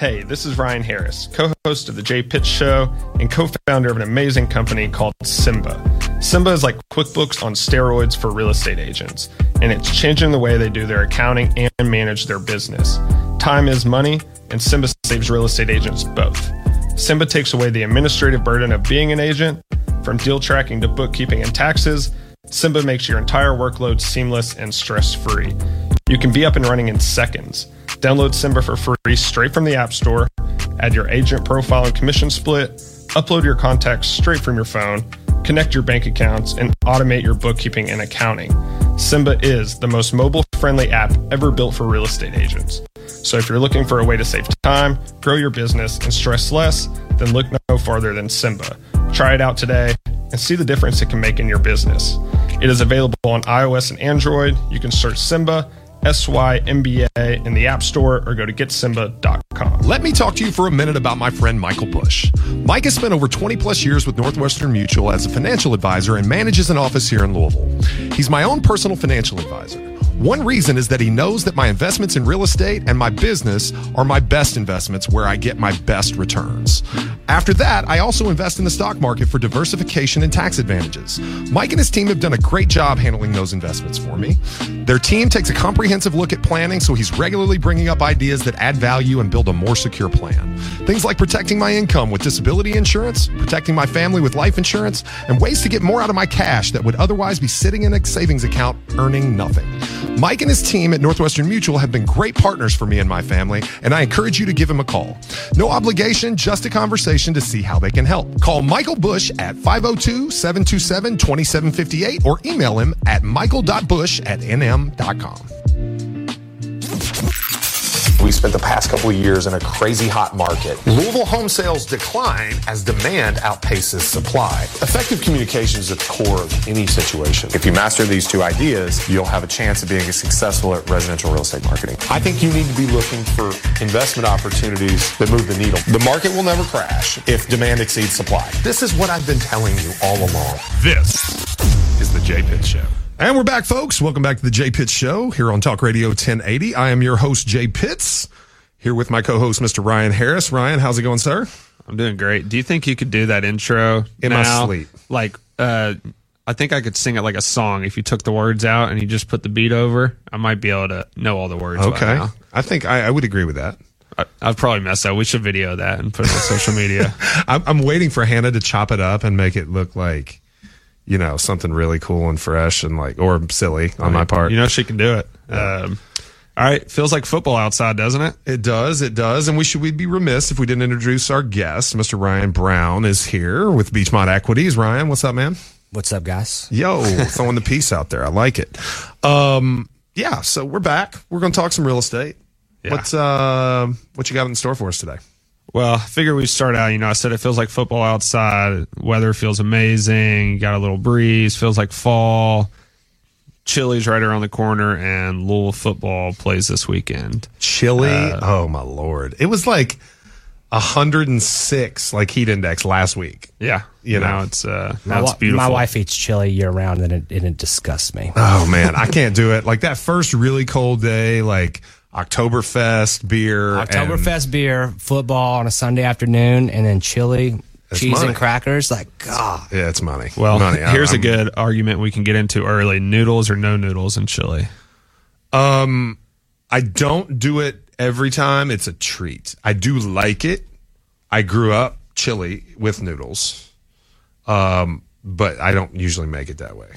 Hey, this is Ryan Harris, co host of The Jay Pitts Show and co founder of an amazing company called Simba. Simba is like QuickBooks on steroids for real estate agents, and it's changing the way they do their accounting and manage their business. Time is money, and Simba saves real estate agents both. Simba takes away the administrative burden of being an agent, from deal tracking to bookkeeping and taxes. Simba makes your entire workload seamless and stress free. You can be up and running in seconds. Download Simba for free straight from the App Store. Add your agent profile and commission split. Upload your contacts straight from your phone. Connect your bank accounts and automate your bookkeeping and accounting. Simba is the most mobile friendly app ever built for real estate agents. So if you're looking for a way to save time, grow your business, and stress less, then look no farther than Simba. Try it out today and see the difference it can make in your business. It is available on iOS and Android. You can search Simba SYMBA in the App Store or go to getsimba.com. Let me talk to you for a minute about my friend Michael Bush. Mike has spent over 20 plus years with Northwestern Mutual as a financial advisor and manages an office here in Louisville. He's my own personal financial advisor. One reason is that he knows that my investments in real estate and my business are my best investments where I get my best returns. After that, I also invest in the stock market for diversification and tax advantages. Mike and his team have done a great job handling those investments for me. Their team takes a comprehensive look at planning, so he's regularly bringing up ideas that add value and build a more secure plan. Things like protecting my income with disability insurance, protecting my family with life insurance, and ways to get more out of my cash that would otherwise be sitting in a savings account earning nothing. Mike and his team at Northwestern Mutual have been great partners for me and my family, and I encourage you to give him a call. No obligation, just a conversation to see how they can help. Call Michael Bush at 502 727 2758 or email him at michael.bush at nm.com. We spent the past couple of years in a crazy hot market. Louisville home sales decline as demand outpaces supply. Effective communication is at the core of any situation. If you master these two ideas, you'll have a chance of being successful at residential real estate marketing. I think you need to be looking for investment opportunities that move the needle. The market will never crash if demand exceeds supply. This is what I've been telling you all along. This is the Jay Pitts Show. And we're back, folks. Welcome back to the Jay Pitts Show here on Talk Radio 1080. I am your host, Jay Pitts, here with my co-host, Mr. Ryan Harris. Ryan, how's it going, sir? I'm doing great. Do you think you could do that intro in now? my sleep? Like, uh, I think I could sing it like a song if you took the words out and you just put the beat over. I might be able to know all the words. Okay. I think I, I would agree with that. I, I've probably messed up. We should video that and put it on social media. I'm, I'm waiting for Hannah to chop it up and make it look like, you know, something really cool and fresh and like, or silly on my part. You know, she can do it. Um, all right. Feels like football outside, doesn't it? It does, it does, and we should we'd be remiss if we didn't introduce our guest, Mr. Ryan Brown, is here with Beachmont Equities. Ryan, what's up, man? What's up, guys? Yo, throwing the piece out there. I like it. Um, yeah, so we're back. We're going to talk some real estate. Yeah. What's uh, what you got in store for us today? Well, I figure we start out. You know, I said it feels like football outside. Weather feels amazing. You got a little breeze. Feels like fall. Chili's right around the corner, and Louisville football plays this weekend. Chili. Uh, oh my lord! It was like 106 like heat index last week. Yeah, You know. now it's uh, My, it's beautiful. my wife eats chili year round, and it, and it disgusts me. Oh man, I can't do it. Like that first really cold day, like Oktoberfest beer, and- Oktoberfest beer, football on a Sunday afternoon, and then chili, That's cheese, money. and crackers. Like God, Yeah, it's money. Well, money. I- here's a I'm- good argument we can get into early: noodles or no noodles in chili. Um, I don't do it every time. It's a treat. I do like it. I grew up chili with noodles, um, but I don't usually make it that way.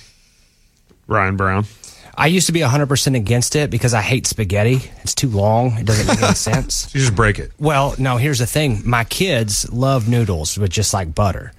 Ryan Brown. I used to be 100 percent against it because I hate spaghetti. It's too long. It doesn't make any sense. You just break it. Well, no. Here's the thing: my kids love noodles with just like butter.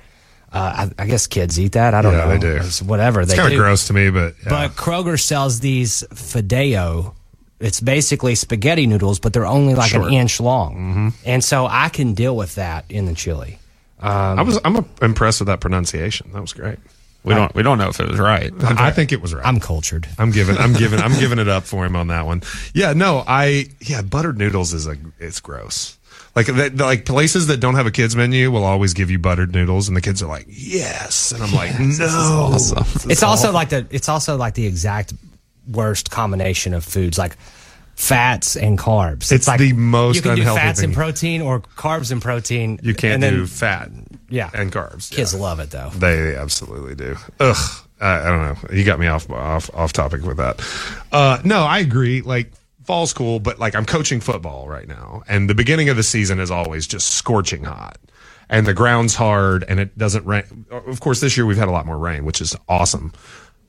Uh, I, I guess kids eat that. I don't Yeah, know. they do. It's whatever It's they kind of gross to me, but yeah. But Kroger sells these Fideo. It's basically spaghetti noodles, but they're only like Short. an inch long, and so I can deal with that in the chili. I was I'm impressed with that pronunciation. That was great. We don't we don't know if it was right. I think it was right. I'm cultured. I'm giving I'm giving I'm giving it up for him on that one. Yeah, no, I yeah, buttered noodles is a it's gross. Like that, like places that don't have a kids menu will always give you buttered noodles, and the kids are like, "Yes," and I'm like, "No." It's also like the it's also like the exact worst combination of foods. Like fats and carbs. It's like the most you can do unhealthy fats thing. and protein or carbs and protein. You can't and then do fat Yeah. and carbs. Kids Yeah. love it though. They absolutely do. Ugh. I, I don't know. You got me off off off topic with that. Uh, no, I agree. Like fall's cool, but like I'm coaching football right now, and the beginning of the season is always just scorching hot, and the ground's hard, and it doesn't rain. Of course, this year we've had a lot more rain, which is awesome.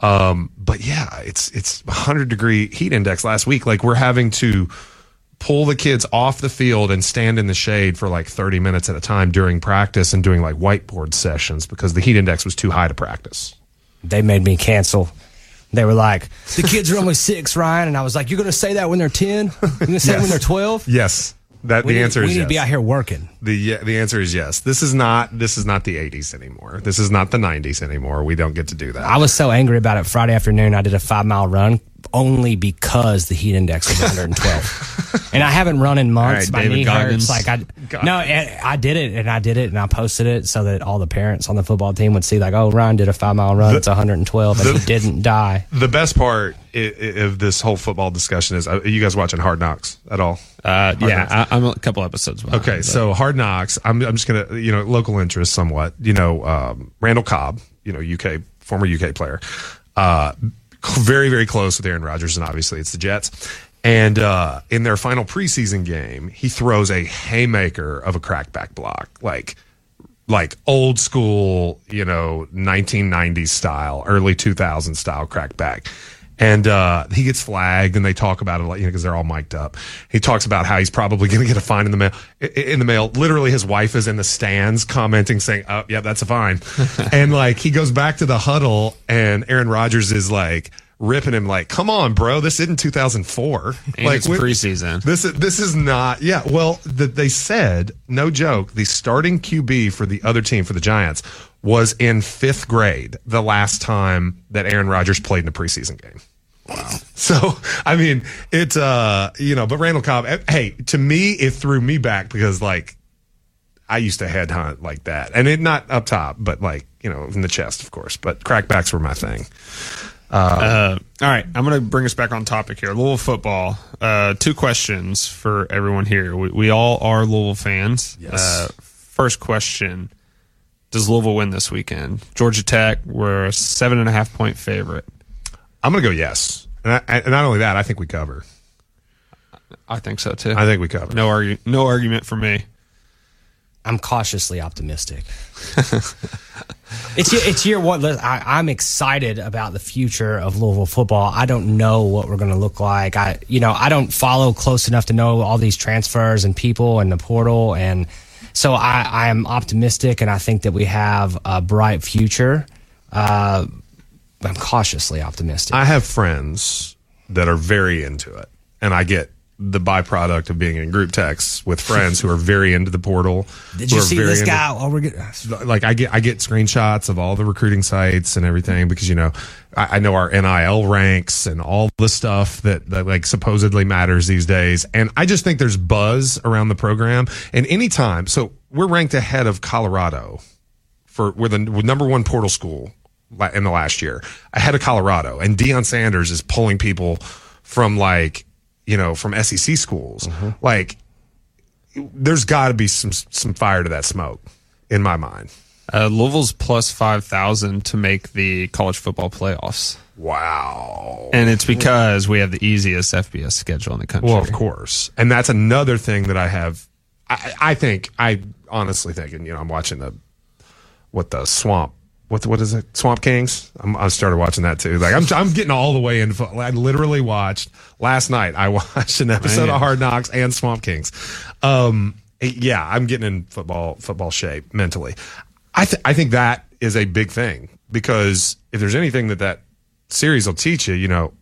Um, but yeah, it's it's 100 degree heat index last week. Like we're having to pull the kids off the field and stand in the shade for like 30 minutes at a time during practice and doing like whiteboard sessions because the heat index was too high to practice. They made me cancel. They were like, "The kids are only six, Ryan," and I was like, "You're going to say that when they're ten? You're going to say it when they're 12? Yes. That We the need, answer is we need yes. to be out here working. The yeah, the answer is yes. This is not this is not the 80s anymore. This is not the 90s anymore. We don't get to do that. I was so angry about it Friday afternoon. I did a five mile run only because the heat index was 112, and I haven't run in months. All right, My David knee Goggins. hurts. Like I no, I I did it, and I did it, and I posted it so that all the parents on the football team would see, like, oh, Ryan did a five mile run. it's 112, and he didn't die. the best part i- i- of this whole football discussion is uh, you guys watching Hard Knocks at all? Uh, yeah, I, I'm a couple episodes behind. Okay, but- so Hard Knocks. I'm, I'm just gonna, you know, local interest somewhat. You know, um, Randall Cobb, you know, UK former UK player, uh, very very close with Aaron Rodgers, and obviously it's the Jets. And uh, in their final preseason game, he throws a haymaker of a crackback block, like like old school, you know, 1990s style, early 2000s style crackback. And uh, he gets flagged, and they talk about it, like, you know, because they're all mic'd up. He talks about how he's probably going to get a fine in the mail. In the mail, literally, his wife is in the stands commenting, saying, "Oh, yeah, that's a fine." and like, he goes back to the huddle, and Aaron Rodgers is like ripping him, like, "Come on, bro, this isn't 2004. And like, it's we- preseason. this is this is not yeah. Well, the, they said no joke. The starting QB for the other team for the Giants was in fifth grade the last time that Aaron Rodgers played in a preseason game. Wow. So I mean, it's uh you know, but Randall Cobb. eh, Hey, to me, it threw me back because like I used to headhunt like that, and it not up top, but like you know in the chest, of course. But crackbacks were my thing. Uh, all right, I'm going to bring us back on topic here. Louisville football. Uh, two questions for everyone here. We, we all are Louisville fans. Yes. Uh, first question: Does Louisville win this weekend? Georgia Tech. We're a seven and a half point favorite. I'm gonna go yes, and, I, and not only that, I think we cover. I think so too. I think we cover. no argu- No argument for me. I'm cautiously optimistic. it's year, it's year one. I, I'm excited about the future of Louisville football. I don't know what we're going to look like. I you know I don't follow close enough to know all these transfers and people and the portal, and so I, am optimistic, and I think that we have a bright future. Uh, I'm cautiously optimistic. I have friends that are very into it, and I get the byproduct of being in group texts with friends who are very into the portal. Did you see this into- guy? Oh, we're good. Like I get, I get screenshots of all the recruiting sites and everything because you know, I, I know our NIL ranks and all the stuff that, that like supposedly matters these days. And I just think there's buzz around the program. And anytime, so we're ranked ahead of Colorado for we're the number one portal school in the last year ahead of Colorado, and Deion Sanders is pulling people from like you know from SEC schools. Like, there's got to be some some fire to that smoke in my mind. Uh, Louisville's plus five thousand to make the college football playoffs, Wow. and it's because we have the easiest FBS schedule in the country. Well, of course, and that's another thing that I have. I, I think I honestly think, and you know, I'm watching the what the swamp. What what is it? Swamp Kings. I'm, I started watching that too. Like I'm I'm getting all the way in. I literally watched last night. I watched an episode Man. of Hard Knocks and Swamp Kings. Um, yeah, I'm getting in football football shape mentally. I th- I think that is a big thing because if there's anything that that series will teach you, you know,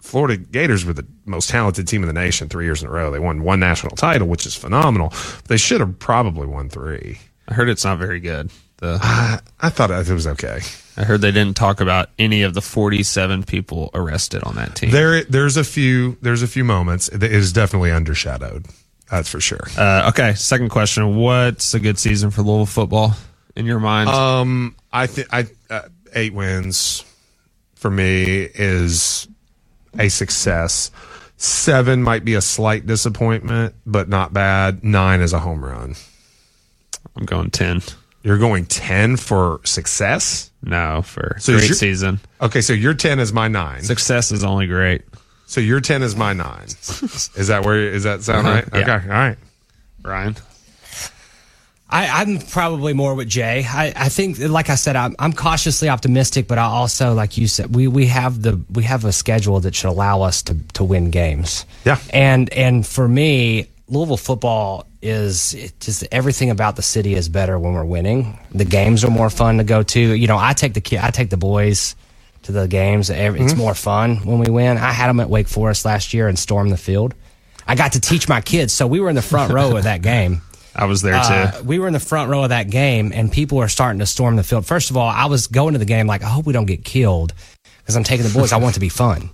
Florida Gators were the most talented team in the nation three years in a row. They won one national title, which is phenomenal. They should have probably won three. I heard it's not very good. The I, I thought it was okay. I heard they didn't talk about any of the 47 people arrested on that team. There, there's a few, there's a few moments. It is definitely undershadowed. That's for sure. Uh, okay, second question: What's a good season for Louisville football in your mind? Um, I think I uh, eight wins for me is a success. Seven might be a slight disappointment, but not bad. Nine is a home run. I'm going 10. You're going 10 for success? No, for So great you're- season. Okay, so your 10 is my nine. Success is only great. So your 10 is my nine. is that where, is that sound uh-huh. right? Yeah. Okay, all right. Ryan? I, I'm probably more with Jay. I, I think, like I said, I'm, I'm cautiously optimistic, but I also, like you said, we, we have the we have a schedule that should allow us to, to win games. Yeah. and and for me, Louisville football is just everything about the city is better when we're winning. The games are more fun to go to. You know, I take the kid, I take the boys to the games. It's more fun when we win. I had them at Wake Forest last year and stormed the field. I got to teach my kids, so we were in the front row of that game. I was there too. Uh, we were in the front row of that game, and people were starting to storm the field. First of all, I was going to the game like, I hope we don't get killed because I'm taking the boys. I want it to be fun.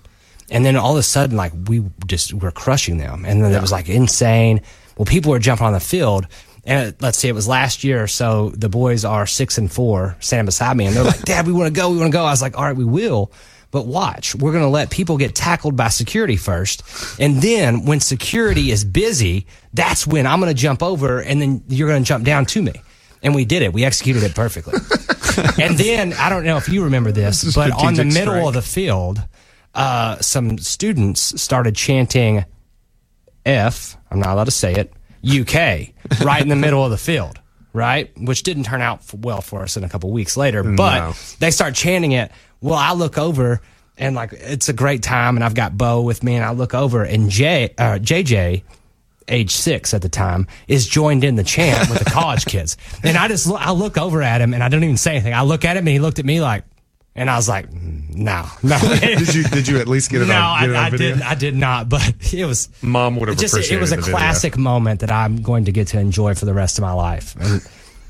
And then all of a sudden, like we just were crushing them, and then it was like insane. Well, people were jumping on the field, and let's see, it was last year. So the boys are six and four, standing beside me, and they're like, "Dad, we want to go. We want to go." I was like, "All right, we will." But watch, we're going to let people get tackled by security first. And then when security is busy, that's when I'm going to jump over and then you're going to jump down to me. And we did it. We executed it perfectly. and then I don't know if you remember this, but on the middle strike. of the field, uh, some students started chanting F, I'm not allowed to say it, UK, right in the middle of the field, right? Which didn't turn out f- well for us in a couple weeks later, but No. they start chanting it. Well, I look over and like it's a great time, and I've got Bo with me, and I look over and Jay, uh, JJ, age six at the time, is joined in the chant with the college kids, and I just I look over at him and I don't even say anything. I look at him and he looked at me like, and I was like, "Mm, no, no. Did you, did you at least get it No, on, I, get it on I video? did. I did not. But it was Mom would have it just. appreciated It was a the video. classic moment that I'm going to get to enjoy for the rest of my life. And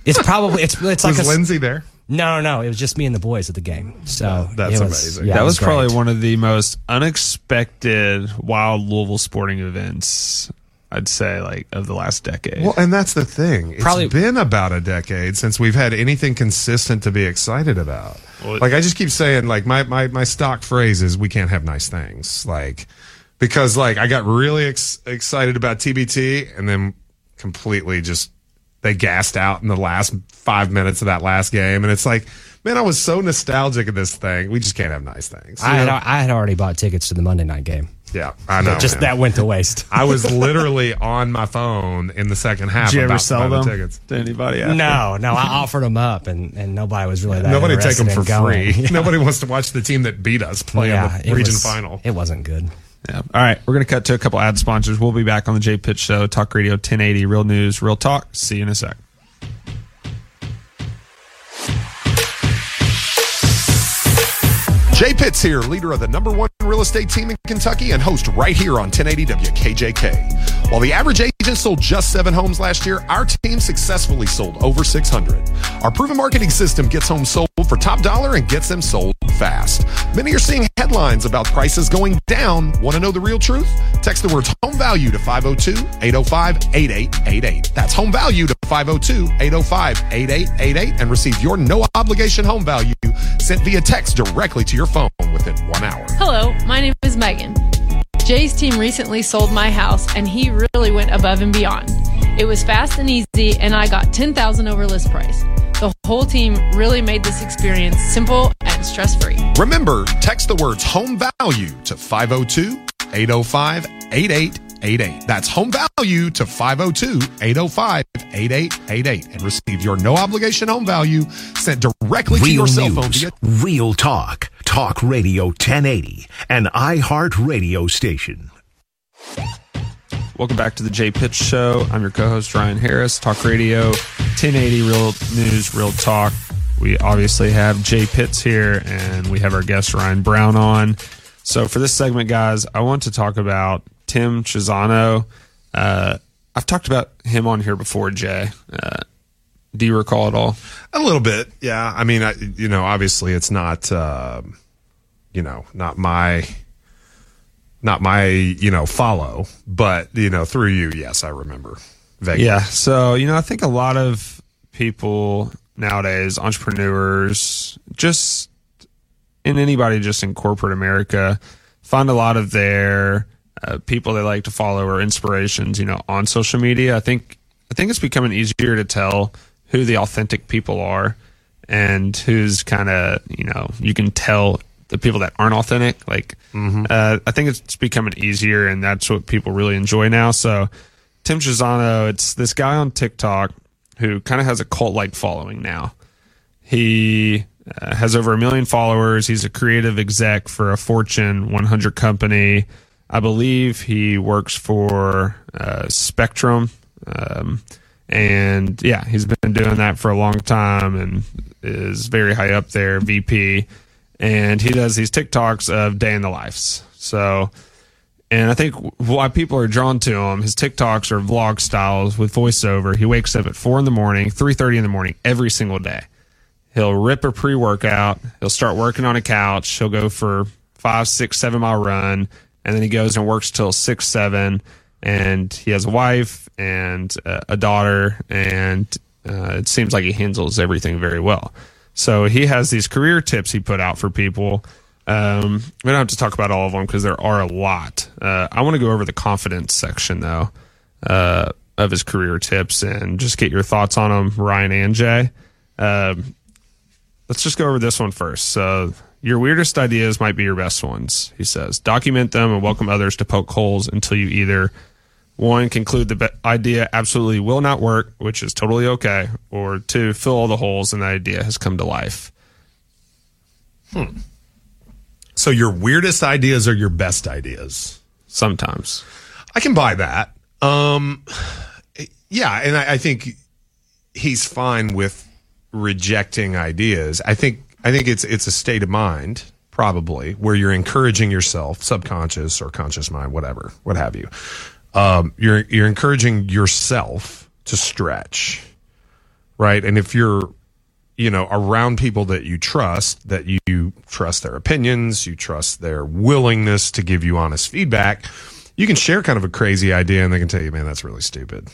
it's probably it's it's like Was a, Lindsay there? no, no, no. It was just me and the boys at the game. So That's was- amazing. yeah, that it was, probably one of the most unexpected wild Louisville sporting events, I'd say, like of the last decade. Well, and that's the thing. It's Probably- been about a decade since we've had anything consistent to be excited about. Well, like I just keep saying, like my my my stock phrase is, "We can't have nice things." Like because like I got really ex- excited about TBT, and then completely just they gassed out in the last five minutes of that last game, and it's like. Man, I was so nostalgic of this thing. We just can't have nice things. I had. I had already bought tickets to the Monday night game. Yeah, I know. just man. that went to waste. I was literally on my phone in the second half. Did you ever about sell buy the them tickets. to anybody? After? no, no. I offered them up, and, and nobody was really that. Nobody take them for in going. free. Nobody wants to watch the team that beat us play Yeah, in the region was- final. It wasn't good. Yeah. All right, we're gonna cut to a couple ad sponsors. We'll be back on the Jay Pitts Show, Talk Radio 1080, Real News, Real Talk. See you in a sec. Jay Pitts here, leader of the number one real estate team in Kentucky and host right here on 1080 WKJK. While the average agent sold just seven homes last year, our team successfully sold over 600. Our proven marketing system gets homes sold for top dollar and gets them sold fast. Many are seeing headlines about prices going down. Want to know the real truth? Text the words home value to 502 805 8888. That's home value to 502 805 8888 and receive your no obligation home value sent via text directly to your phone within one hour. Hello, my name is Megan. Jay's team recently sold my house and he really went above and beyond. It was fast and easy and I got 10,000 over list price. The whole team really made this experience simple and stress-free. Remember, text the words home value to 502 805 8888. That's home value to 502 805 8888 and receive your no obligation home value sent directly to Real your cell phone news, via real talk. Talk Radio 1080, an iHeart radio station. Welcome back to the Jay Pitts Show. I'm your co-host Ryan Harris. Talk Radio 1080, Real News, Real Talk. We obviously have Jay Pitts here, and we have our guest Ryan Brown on. So for this segment, guys, I want to talk about Tim Chisano. Uh, I've talked about him on here before, Jay. Uh, do you recall at all? A little bit, yeah. I mean, I, you know, obviously it's not, uh, you know, not my, not my, you know, follow, but you know, through you, yes, I remember. Vaguely. Yeah. So, you know, I think a lot of people nowadays, entrepreneurs, just in anybody just in corporate America, find a lot of their uh, people they like to follow or inspirations, you know, on social media. I think I think it's becoming easier to tell who the authentic people are and who's kind of you know you can tell the people that aren't authentic. Like uh, I think it's becoming easier, and that's what people really enjoy now. So Tim Chisano, it's this guy on TikTok who kind of has a cult like following now. He uh, has over a million followers. He's a creative exec for a Fortune 100 company. I believe he works for uh, Spectrum. Um, and yeah, he's been doing that for a long time and is very high up there, VP. And he does these TikToks of day in the lives. So, and I think why people are drawn to him, his TikToks are vlog styles with voiceover. He wakes up at four in the morning, three thirty in the morning every single day. He'll rip a pre workout. He'll start working on a couch. He'll go for five, six, seven mile run, and then he goes and works till six, seven. And he has a wife and uh, a daughter, and uh, it seems like he handles everything very well. So he has these career tips he put out for people. Um, we don't have to talk about all of them because there are a lot. Uh, I want to go over the confidence section though uh, of his career tips and just get your thoughts on them, Ryan and Jay. Um, let's just go over this one first. So, your weirdest ideas might be your best ones, he says. Document them and welcome others to poke holes until you either one, conclude the idea absolutely will not work, which is totally okay, or two, fill all the holes and the idea has come to life. Hmm. So your weirdest ideas are your best ideas. Sometimes. I can buy that. Um, yeah, and I, I think he's fine with rejecting ideas. I think I think it's it's a state of mind probably where you're encouraging yourself, subconscious or conscious mind, whatever, what have you. Um, you're you're encouraging yourself to stretch, right? And if you're you know around people that you trust, that you trust their opinions, you trust their willingness to give you honest feedback, you can share kind of a crazy idea and they can tell you, man, that's really stupid.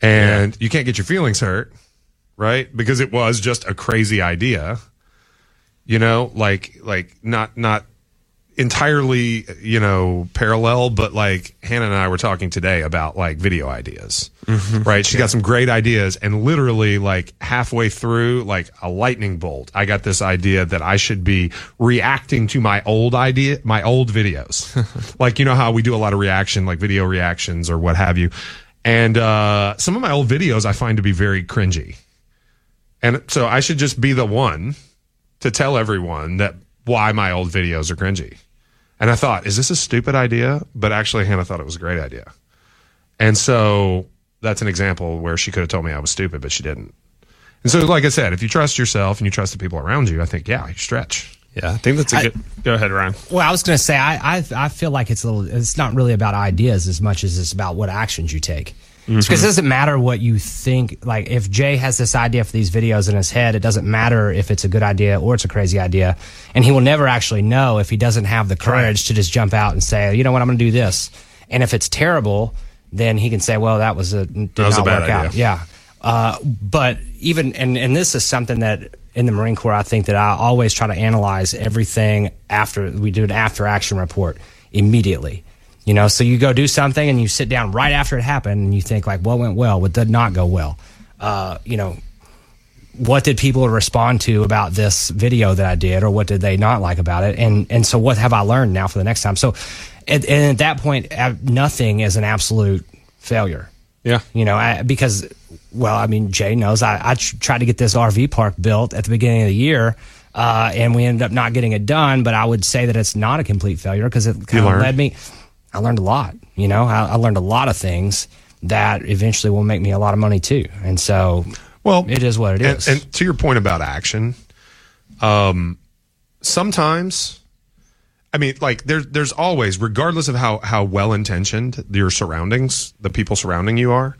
And you can't get your feelings hurt, right? Because it was just a crazy idea. You know, like like not not entirely, you know, parallel, but like Hannah and I were talking today about like video ideas. Right? She got some great ideas and literally like halfway through like a lightning bolt, I got this idea that I should be reacting to my old idea, my old videos. like you know how we do a lot of reaction like video reactions or what have you. And uh some of my old videos I find to be very cringy. And so I should just be the one to tell everyone that why my old videos are cringy. And I thought, is this a stupid idea? But actually, Hannah thought it was a great idea. And so that's an example where she could have told me I was stupid, but she didn't. And so, like I said, if you trust yourself and you trust the people around you, I think, yeah, you stretch. Yeah, I think that's a good. Go ahead, Ryan. Well, I was going to say, I, I I feel like it's a little. It's not really about ideas as much as it's about what actions you take. Because it doesn't matter what you think. Like if Jay has this idea for these videos in his head, it doesn't matter if it's a good idea or it's a crazy idea, and he will never actually know if he doesn't have the courage to just jump out and say, you know what, I'm going to do this. And if it's terrible, then he can say, well, that was a did was not a bad work out. idea. Yeah. Uh, but even and and this is something that in the Marine Corps, I think that I always try to analyze everything after we do an after action report immediately. You know, so you go do something and you sit down right after it happened and you think like, what went well, what did not go well. Uh, you know, what did people respond to about this video that I did, or what did they not like about it, and and so what have I learned now for the next time? So, at, and at that point, uh, nothing is an absolute failure. Yeah. You know, I, because, well, I mean, Jay knows I, I tried to get this RV park built at the beginning of the year, uh, and we ended up not getting it done. But I would say that it's not a complete failure because it kind of led me. I learned a lot. You know, I, I learned a lot of things that eventually will make me a lot of money too. And so, Well, it is what it and, is. And to your point about action, um, sometimes, I mean, like there's there's always, regardless of how how well intentioned your surroundings, the people surrounding you are.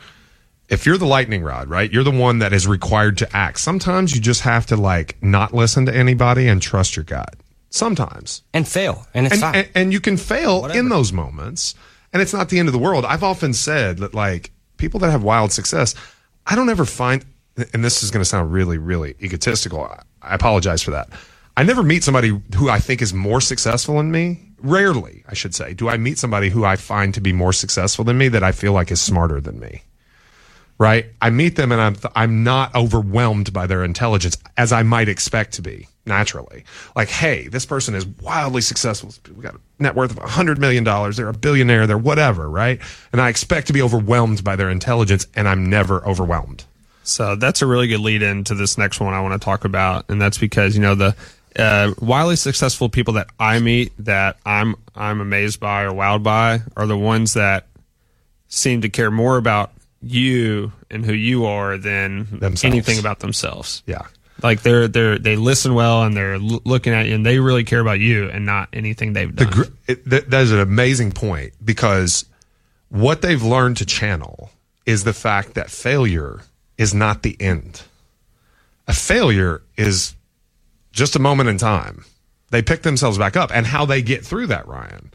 If you're the lightning rod, right? You're the one that is required to act. Sometimes you just have to like not listen to anybody and trust your gut. Sometimes and fail, and it's and, fine. and, and you can fail in those moments and it's not the end of the world i've often said that like people that have wild success i don't ever find and this is going to sound really really egotistical I- i apologize for that i never meet somebody who i think is more successful than me rarely, I should say, do I meet somebody who I find to be more successful than me that I feel like is smarter than me. Right? I meet them and I'm I'm not overwhelmed by their intelligence as I might expect to be naturally. Like, hey, this person is wildly successful. We got a net worth of a hundred million dollars. They're a billionaire. They're whatever, right? And I expect to be overwhelmed by their intelligence, and I'm never overwhelmed. So that's a really good lead in to this next one I want to talk about, and that's because you know the uh, wildly successful people that I meet that I'm I'm amazed by or wowed by are the ones that seem to care more about you and who you are than Themselves. anything about themselves. Yeah. Like they're they're they listen well and they're l- looking at you and they really care about you and not anything they've The done. gr- it, that, that is an amazing point because what they've learned to channel is the fact that failure is not the end. A failure is just a moment in time. They pick themselves back up, and how they get through that, Ryan,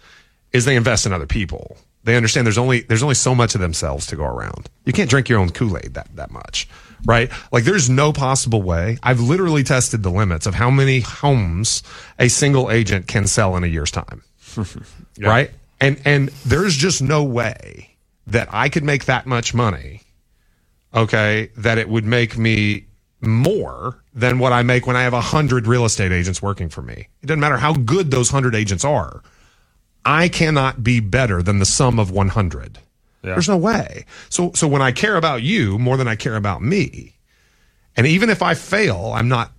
is they invest in other people. They understand there's only there's only so much of themselves to go around. You can't drink your own Kool Aid that that much, right? Like there's no possible way. I've literally tested the limits of how many homes a single agent can sell in a year's time, right? And and there's just no way that I could make that much money okay, that it would make me more than what I make when I have a hundred real estate agents working for me. It doesn't matter how good those hundred agents are. I cannot be better than the sum of 100. There's no way. So, so when I care about you more than I care about me, and even if I fail, I'm not,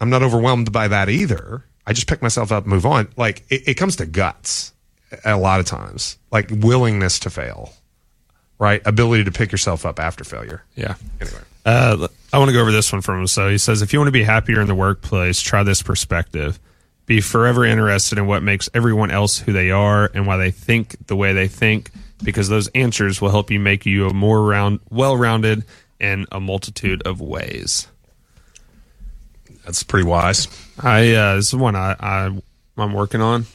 I'm not overwhelmed by that either. I just pick myself up, and move on. Like it, it comes to guts a lot of times, like willingness to fail, right? Ability to pick yourself up after failure. Yeah. Anyway. Uh, I want to go over this one from him. So he says, if you want to be happier in the workplace, try this perspective. Be forever interested in what makes everyone else who they are and why they think the way they think, because those answers will help you make you a more round, well-rounded in a multitude of ways. That's pretty wise. I uh, this is one I, I I'm working on.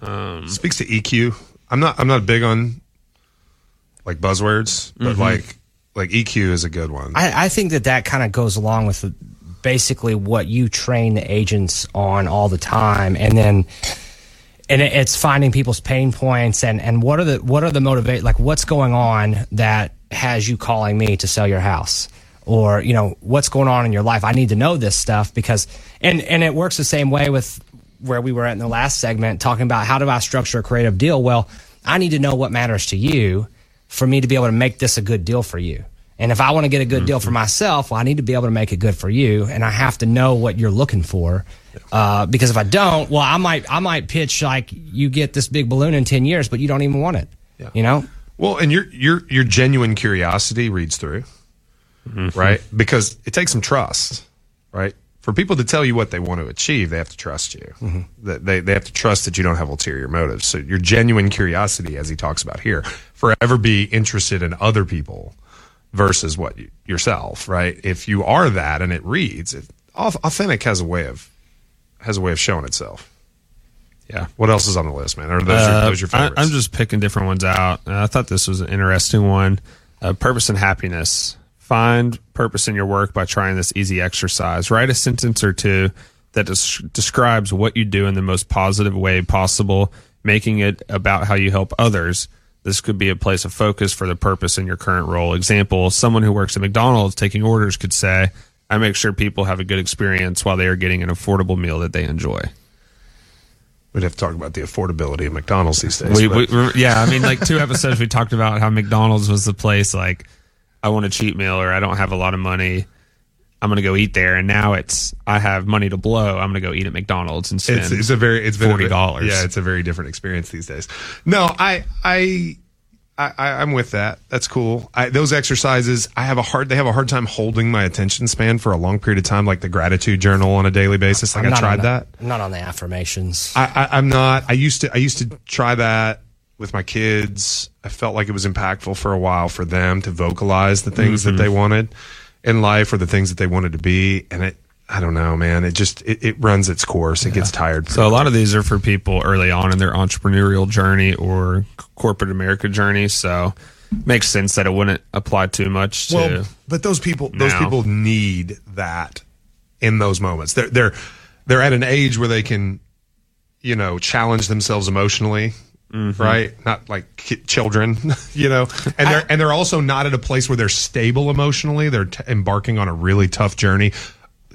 Um, Speaks to EQ. I'm not. I'm not big on like buzzwords, but like like EQ is a good one. I, I think that that kind of goes along with the, basically what you train the agents on all the time, and then and it, it's finding people's pain points and and what are the what are the motivate like what's going on that has you calling me to sell your house? Or you know what's going on in your life? I need to know this stuff because and and it works the same way with where we were at in the last segment talking about how do i structure a creative deal? Well i need to know what matters to you for me to be able to make this a good deal for you and if i want to get a good deal for mm-hmm. myself well i need to be able to make it good for you and i have to know what you're looking for uh, because if i don't well i might i might pitch like you get this big balloon in 10 years but you don't even want it you know Well, and your your your genuine curiosity reads through, mm-hmm. right? Because it takes some trust, right? For people to tell you what they want to achieve, they have to trust you. Mm-hmm. That they they have to trust that you don't have ulterior motives. So your genuine curiosity, as he talks about here, forever be interested in other people versus what you, yourself, right? If you are that and it reads, it, authentic has a way of has a way of showing itself. Yeah. What else is on the list, man? Are those, your, Uh, those your I, favorites? I'm just picking different ones out. Uh, I thought this was an interesting one. Uh, purpose and happiness. Find purpose in your work by trying this easy exercise. Write a sentence or two that des- describes what you do in the most positive way possible, making it about how you help others. This could be a place of focus for the purpose in your current role. Example, someone who works at McDonald's taking orders could say, I make sure people have a good experience while they are getting an affordable meal that they enjoy. We'd have to talk about the affordability of McDonald's these days. We, we, yeah, I mean, like two episodes we talked about how McDonald's was the place. Like, I want a cheap meal, or I don't have a lot of money. I'm gonna go eat there, and now it's I have money to blow. I'm gonna go eat at McDonald's and spend it's, it's a very it's been $40. Yeah, it's a very different experience these days. No, I I. I, I- I'm with that. That's cool. I, those exercises, I have a hard. They have a hard time holding my attention span for a long period of time, like the gratitude journal on a daily basis. Like I'm I tried on the- that. I'm not on the affirmations I, I, I'm not. I used to. I used to try that with my kids. I felt like it was impactful for a while for them to vocalize the things Mm-hmm. that they wanted in life or the things that they wanted to be. And it, I don't know, man. It just it, it runs its course. It gets tired. So a lot of these are for people early on in their entrepreneurial journey or corporate America journey. So makes sense that it wouldn't apply too much to. Well, but those people, those people need that in those moments. They're they're they're at an age where they can you know, challenge themselves emotionally. Mm-hmm. Right, not like ki- children, you know, and they're and they're also not at a place where they're stable emotionally. They're t- embarking on a really tough journey.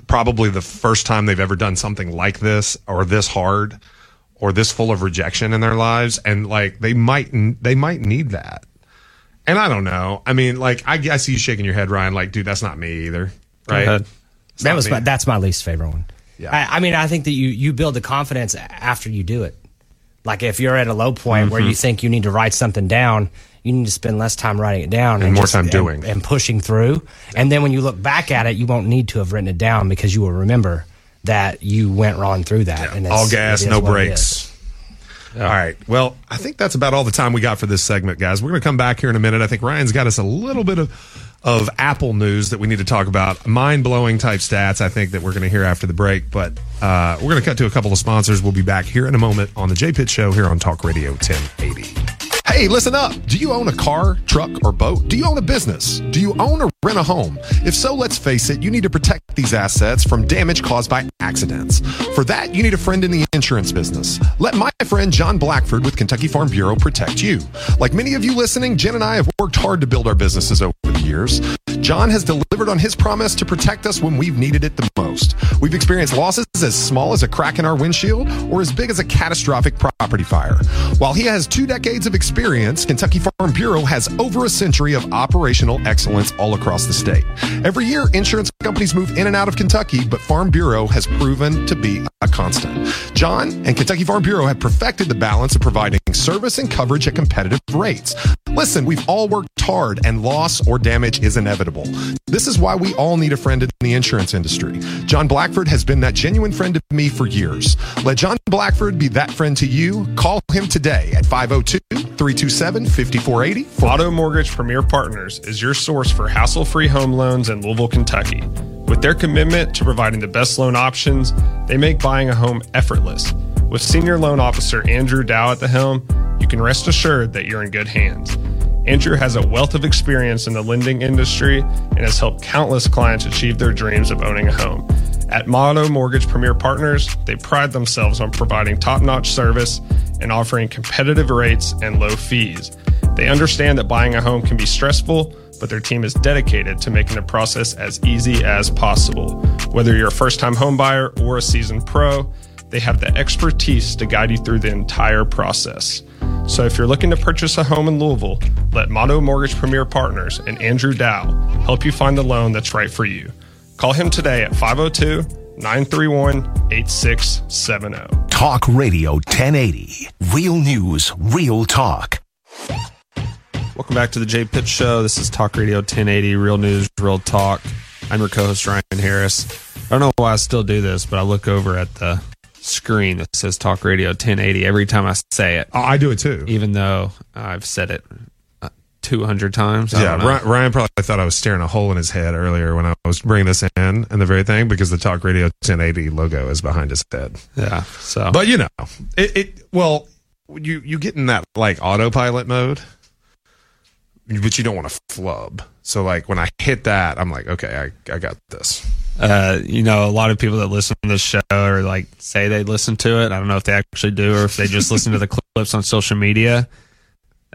Probably the first time they've ever done something like this or this hard or this full of rejection in their lives, and like they might they might need that. And I don't know. I mean, like I, I see you shaking your head, Ryan. Like, dude, that's not me either. Right? that was me. my, that's my least favorite one. Yeah. I, I mean, I think that you you build the confidence after you do it. Like if you're at a low point where you mm-hmm. think you need to write something down, you need to spend less time writing it down And more just- time doing. and, pushing through. And then when you look back at it, you won't need to have written it down because you will remember that you went on through that. And it's- all gas, no brakes. All right. Well, I think that's about all the time we got for this segment, guys. We're going to come back here in a minute. I think Ryan's got us a little bit of of Apple news that we need to talk about. Mind blowing type stats. I think that we're going to hear after the break. But uh, we're going to cut to a couple of sponsors. We'll be back here in a moment on the J Pitt Show here on Talk Radio 1080. Hey, listen up. Do you own a car, truck, or boat? Do you own a business? Do you own or rent a home? If so, let's face it, you need to protect these assets from damage caused by accidents. For that, you need a friend in the insurance business. Let my friend John Blackford with Kentucky Farm Bureau protect you. Like many of you listening, Jen and I have worked hard to build our businesses over the years. John has delivered on his promise to protect us when we've needed it the most. We've experienced losses as small as a crack in our windshield or as big as a catastrophic property fire. While he has two decades of experience, Kentucky Farm Bureau has over a century of operational excellence all across the state. Every year, insurance companies move in and out of Kentucky, but Farm Bureau has proven to be a constant. John and Kentucky Farm Bureau have perfected the balance of providing service and coverage at competitive rates. Listen, we've all worked hard and loss or damage is inevitable. This is why we all need a friend in the insurance industry. John Blackford has been that genuine friend to me for years. Let John Blackford be that friend to you. Call him today at 502 327 5480. Motto Mortgage Premier Partners is your source for hassle free home loans in Louisville, Kentucky. With their commitment to providing the best loan options, they make buying a home effortless. With Senior Loan Officer Andrew Dow at the helm, you can rest assured that you're in good hands. Andrew has a wealth of experience in the lending industry and has helped countless clients achieve their dreams of owning a home. At Motto Mortgage Premier Partners, they pride themselves on providing top notch service and offering competitive rates and low fees. They understand that buying a home can be stressful, but their team is dedicated to making the process as easy as possible. Whether you're a first time homebuyer or a seasoned pro, they have the expertise to guide you through the entire process. So if you're looking to purchase a home in Louisville, let Motto Mortgage Premier Partners and Andrew Dow help you find the loan that's right for you. Call him today at 502 931 8670. Talk Radio 1080. Real news, real talk. Welcome back to the Jay Pitt Show. This is Talk Radio 1080, real news, real talk. I'm your co-host Ryan Harris. I don't know why I still do this, but I look over at the screen that says Talk Radio 1080 every time I say it, Oh, I do it too. even though I've said it uh, 200 times. I Yeah, don't know. Ryan, Ryan probably thought I was staring a hole in his head earlier when I was bringing this in and the very thing because the Talk Radio 1080 logo is behind his head. Yeah. So, But you know, it, it well, you you get in that like autopilot mode, but you don't want to flub. So like when I hit that, I'm like, okay, I, I got this. Uh, you know, a lot of people that listen to this show or like say they listen to it. I don't know if they actually do or if they just listen to the clips on social media.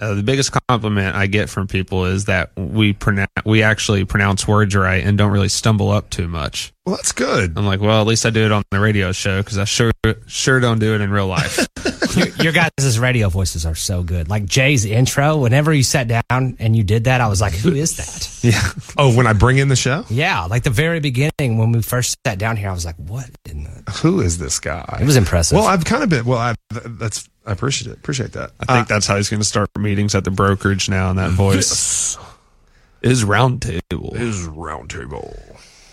Uh, the biggest compliment I get from people is that we pronounce we actually pronounce words right and don't really stumble up too much. Well, that's good. I'm like, well, at least I do it on the radio show because I sure sure don't do it in real life. your, your guys' radio voices are so good. Like Jay's intro, whenever you sat down and you did that, I was like, who is that? yeah, Oh, when I bring in the show, Yeah, like the very beginning when we first sat down here, I was like, what in the. who is this guy? It was impressive. Well, I've kind of been. Well, I, th- that's I appreciate it. Appreciate that. I think that's how he's going to start meetings at the brokerage now in that voice. Is round table. is roundtable.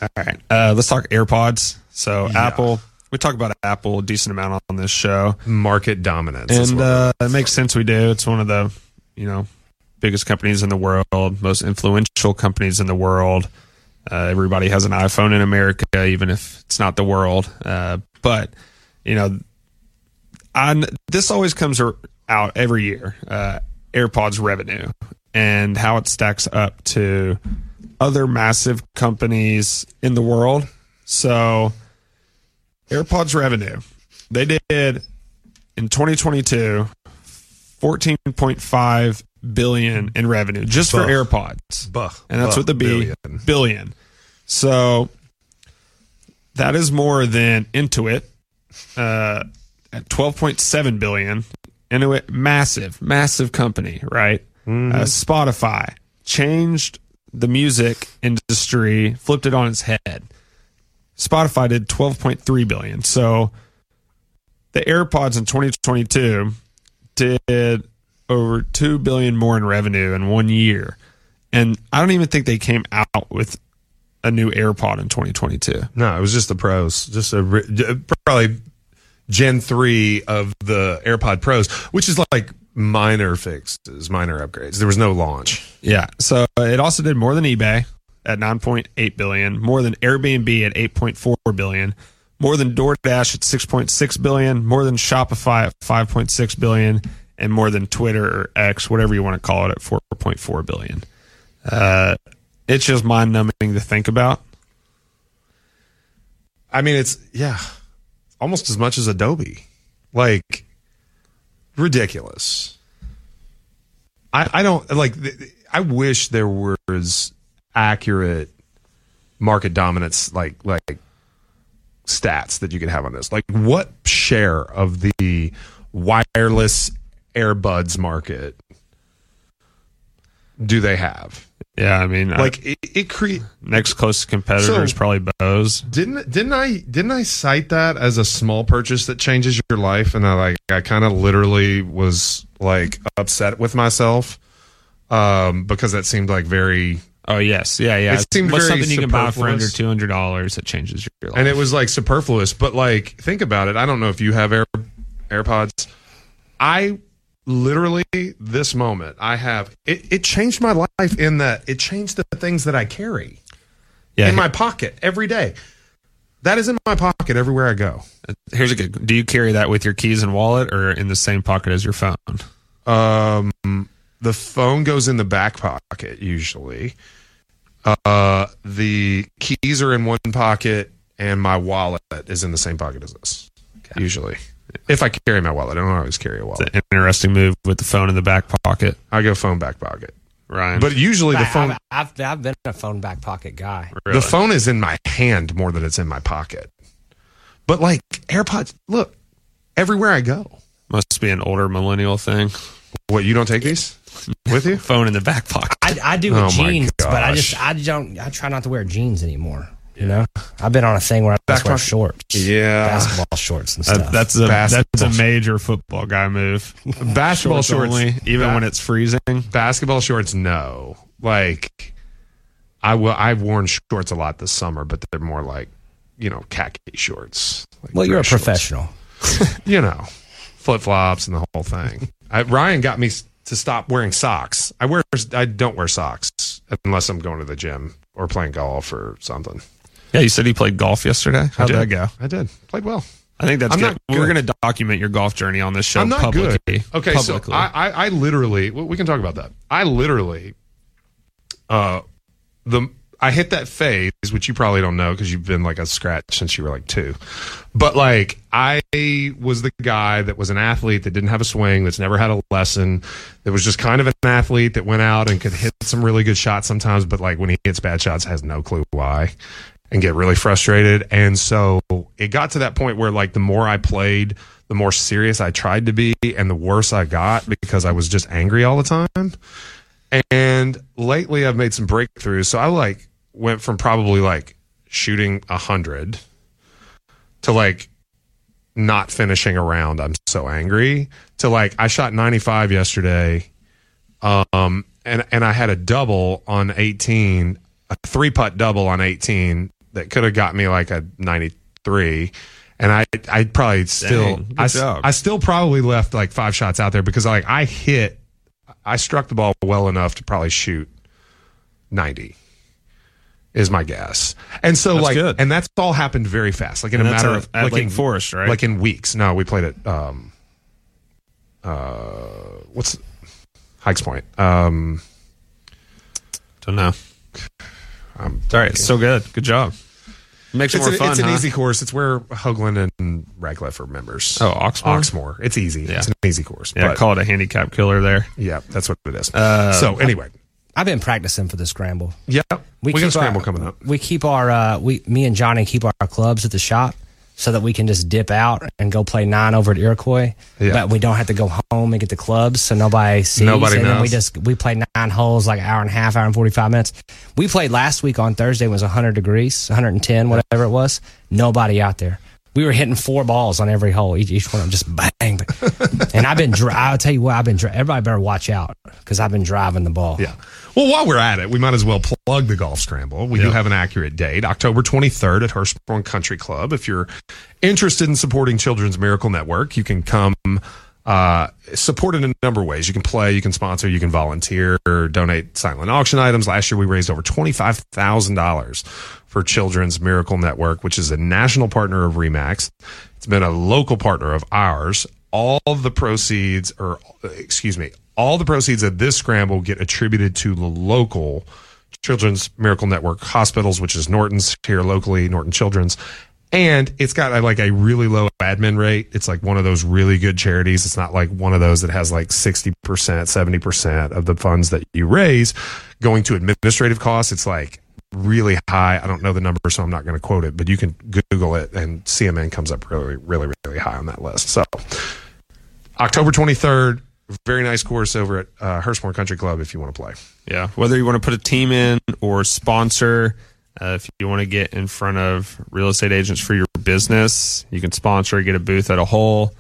All right. Uh, let's talk AirPods. So Apple, we talk about Apple a decent amount on this show, Market dominance, is and what uh, it makes sense we do. It's one of the you know biggest companies in the world, most influential companies in the world. Uh, everybody has an iPhone in America, even if it's not the world. Uh, but you know, on this always comes out every year. Uh, AirPods revenue and how it stacks up to other massive companies in the world. So, AirPods revenue, they did in 2022, 14.5 billion in revenue just for AirPods. Buh. and that's Buh. with the B Billion. billion. So that is more than Intuit uh, at 12.7 billion. Intuit, massive, massive company, right? Uh, Spotify changed the music industry, flipped it on its head. Spotify did 12.3 billion. So the AirPods in 2022 did over 2 billion more in revenue in one year. And I don't even think they came out with a new AirPod in 2022. No, it was just the pros. Just a probably Gen three of the AirPod Pros, which is like minor fixes, minor upgrades. There was no launch. Yeah. So it also did more than eBay at 9.8 billion, more than Airbnb at 8.4 billion, more than DoorDash at 6.6 billion, more than Shopify at 5.6 billion, and more than Twitter or X, whatever you want to call it, at 4.4 billion. Uh, it's just mind numbing to think about. I mean, it's yeah, almost as much as Adobe. Like ridiculous. I I don't like. I wish there was accurate market dominance like like stats that you could have on this. Like, what share of the wireless earbuds market do they have? Yeah, I mean, Like, like it, it create next closest competitor So- is probably Bose. Didn't didn't I didn't I cite that as a small purchase that changes your life? And I like I kind of literally was like upset with myself um, because that seemed like very Oh yes, yeah, yeah. It seemed What's very something you can buy for under two hundred dollars that changes your life? and it was like superfluous. But like think about it. I don't know if you have Air AirPods. I literally this moment I have it. It changed my life in that it changed the things that I carry yeah, in my pocket every day. That is in my pocket everywhere I go. Here's a good. Do you carry that with your keys and wallet, or in the same pocket as your phone? Um, the phone goes in the back pocket usually. Uh, the keys are in one pocket, and my wallet is in the same pocket as this. Usually, if I carry my wallet, I don't always carry a wallet. An interesting move with the phone in the back pocket, I go phone back pocket, Ryan. but usually the I, phone I've, I've, I've been a phone back pocket guy. the phone is in my hand more than it's in my pocket. But like AirPods, look everywhere I go. must be an older millennial thing. What you don't take these with you? Phone in the back pocket. I, I do Oh with my jeans, but I just I don't I try not to wear jeans anymore. You know, I've been on a thing where I just wear pocket? shorts, Yeah. basketball shorts and That- stuff. that's a Basketball. that's a major football guy move. Basketball shorts, only, even Ba- when it's freezing. basketball shorts no like i will i've worn shorts a lot this summer but they're more like you know khaki shorts like well, you're a shorts. professional. you know flip-flops and the whole thing I, ryan got me to stop wearing socks i wear i don't wear socks unless i'm going to the gym or playing golf or something Yeah, you said you played golf yesterday. How'd I that did. go? i did played well I think that's I'm good. not We're going to document your golf journey on this show I'm not publicly. good. Okay, publicly. so I, I, I literally, we we can talk about that. I literally, uh, the I hit that phase, which you probably don't know because you've been like a scratch since you were like two. But like, I was the guy that was an athlete that didn't have a swing, that's never had a lesson, that was just kind of an athlete that went out and could hit some really good shots sometimes, but like when he hits bad shots, has no clue why and get really frustrated. And so it got to that point where like the more I played, the more serious I tried to be and the worse I got because I was just angry all the time. And lately I've made some breakthroughs. So I like went from probably like shooting a hundred to like not finishing around. I'm so angry to like I shot 95 yesterday. Um and and I had a double on 18, a three putt double on 18 that could have got me like a 93 and I I probably still Dang, I, job. I still probably left like five shots out there because like I hit I struck the ball well enough to probably shoot 90 is my guess. And so That's like good. and that's all happened very fast. Like in And a matter a- of like Lake in Forest, right? Like in weeks. No, we played at um uh what's Hikes Point. Um Don't know. I'm All right, so good. Good job. Makes it it's more an, fun, It's an easy course. It's where Hoagland and Radcliffe are members. Oh, Oxmoor? Oxmoor. It's easy. Yeah. It's an easy course. Yeah, but- call it a handicap killer there. yeah, that's what it is. Uh, so anyway, I've been practicing for the scramble. yeah, we, got a keep scramble our, coming up. We keep our uh, we me and Johnny keep our clubs at the shop so that we can just dip out and go play nine over at Iroquois. Yeah. But we don't have to go home and get the clubs so nobody sees. Nobody and then we just we play nine holes like an hour and a half, hour and forty five minutes. We played last week on Thursday it was hundred degrees, one hundred and ten, whatever it was. Nobody out there. We were hitting four balls on every hole, each, each one of them just bang. and I've been, dri- I'll tell you what, I've been, dri- everybody better watch out because I've been driving the ball. Yeah. Well, while we're at it, we might as well plug the golf scramble. We do have an accurate date, October 23rd at Hurstbourne Country Club. If you're interested in supporting Children's Miracle Network, you can come uh, support it in a number of ways. You can play, you can sponsor, you can volunteer, donate silent auction items. Last year, we raised over $25,000 for Children's Miracle Network, which is a national partner of REMAX. It's been a local partner of ours. All the proceeds, or excuse me, all the proceeds of this scramble get attributed to the local Children's Miracle Network hospitals, which is Norton's here locally, Norton Children's. And it's got uh, like a really low admin rate. It's like one of those really good charities. It's not like one of those that has like 60%, 70% of the funds that you raise going to administrative costs. It's like really high. I don't know the number, so I'm not going to quote it, but you can Google it and CMN comes up really, really, really high on that list. So October 23rd, very nice course over at uh, Hurstbourne Country Club if you want to play. Yeah, whether you want to put a team in or sponsor, uh, if you want to get in front of real estate agents for your business, you can sponsor, get a booth at a hole.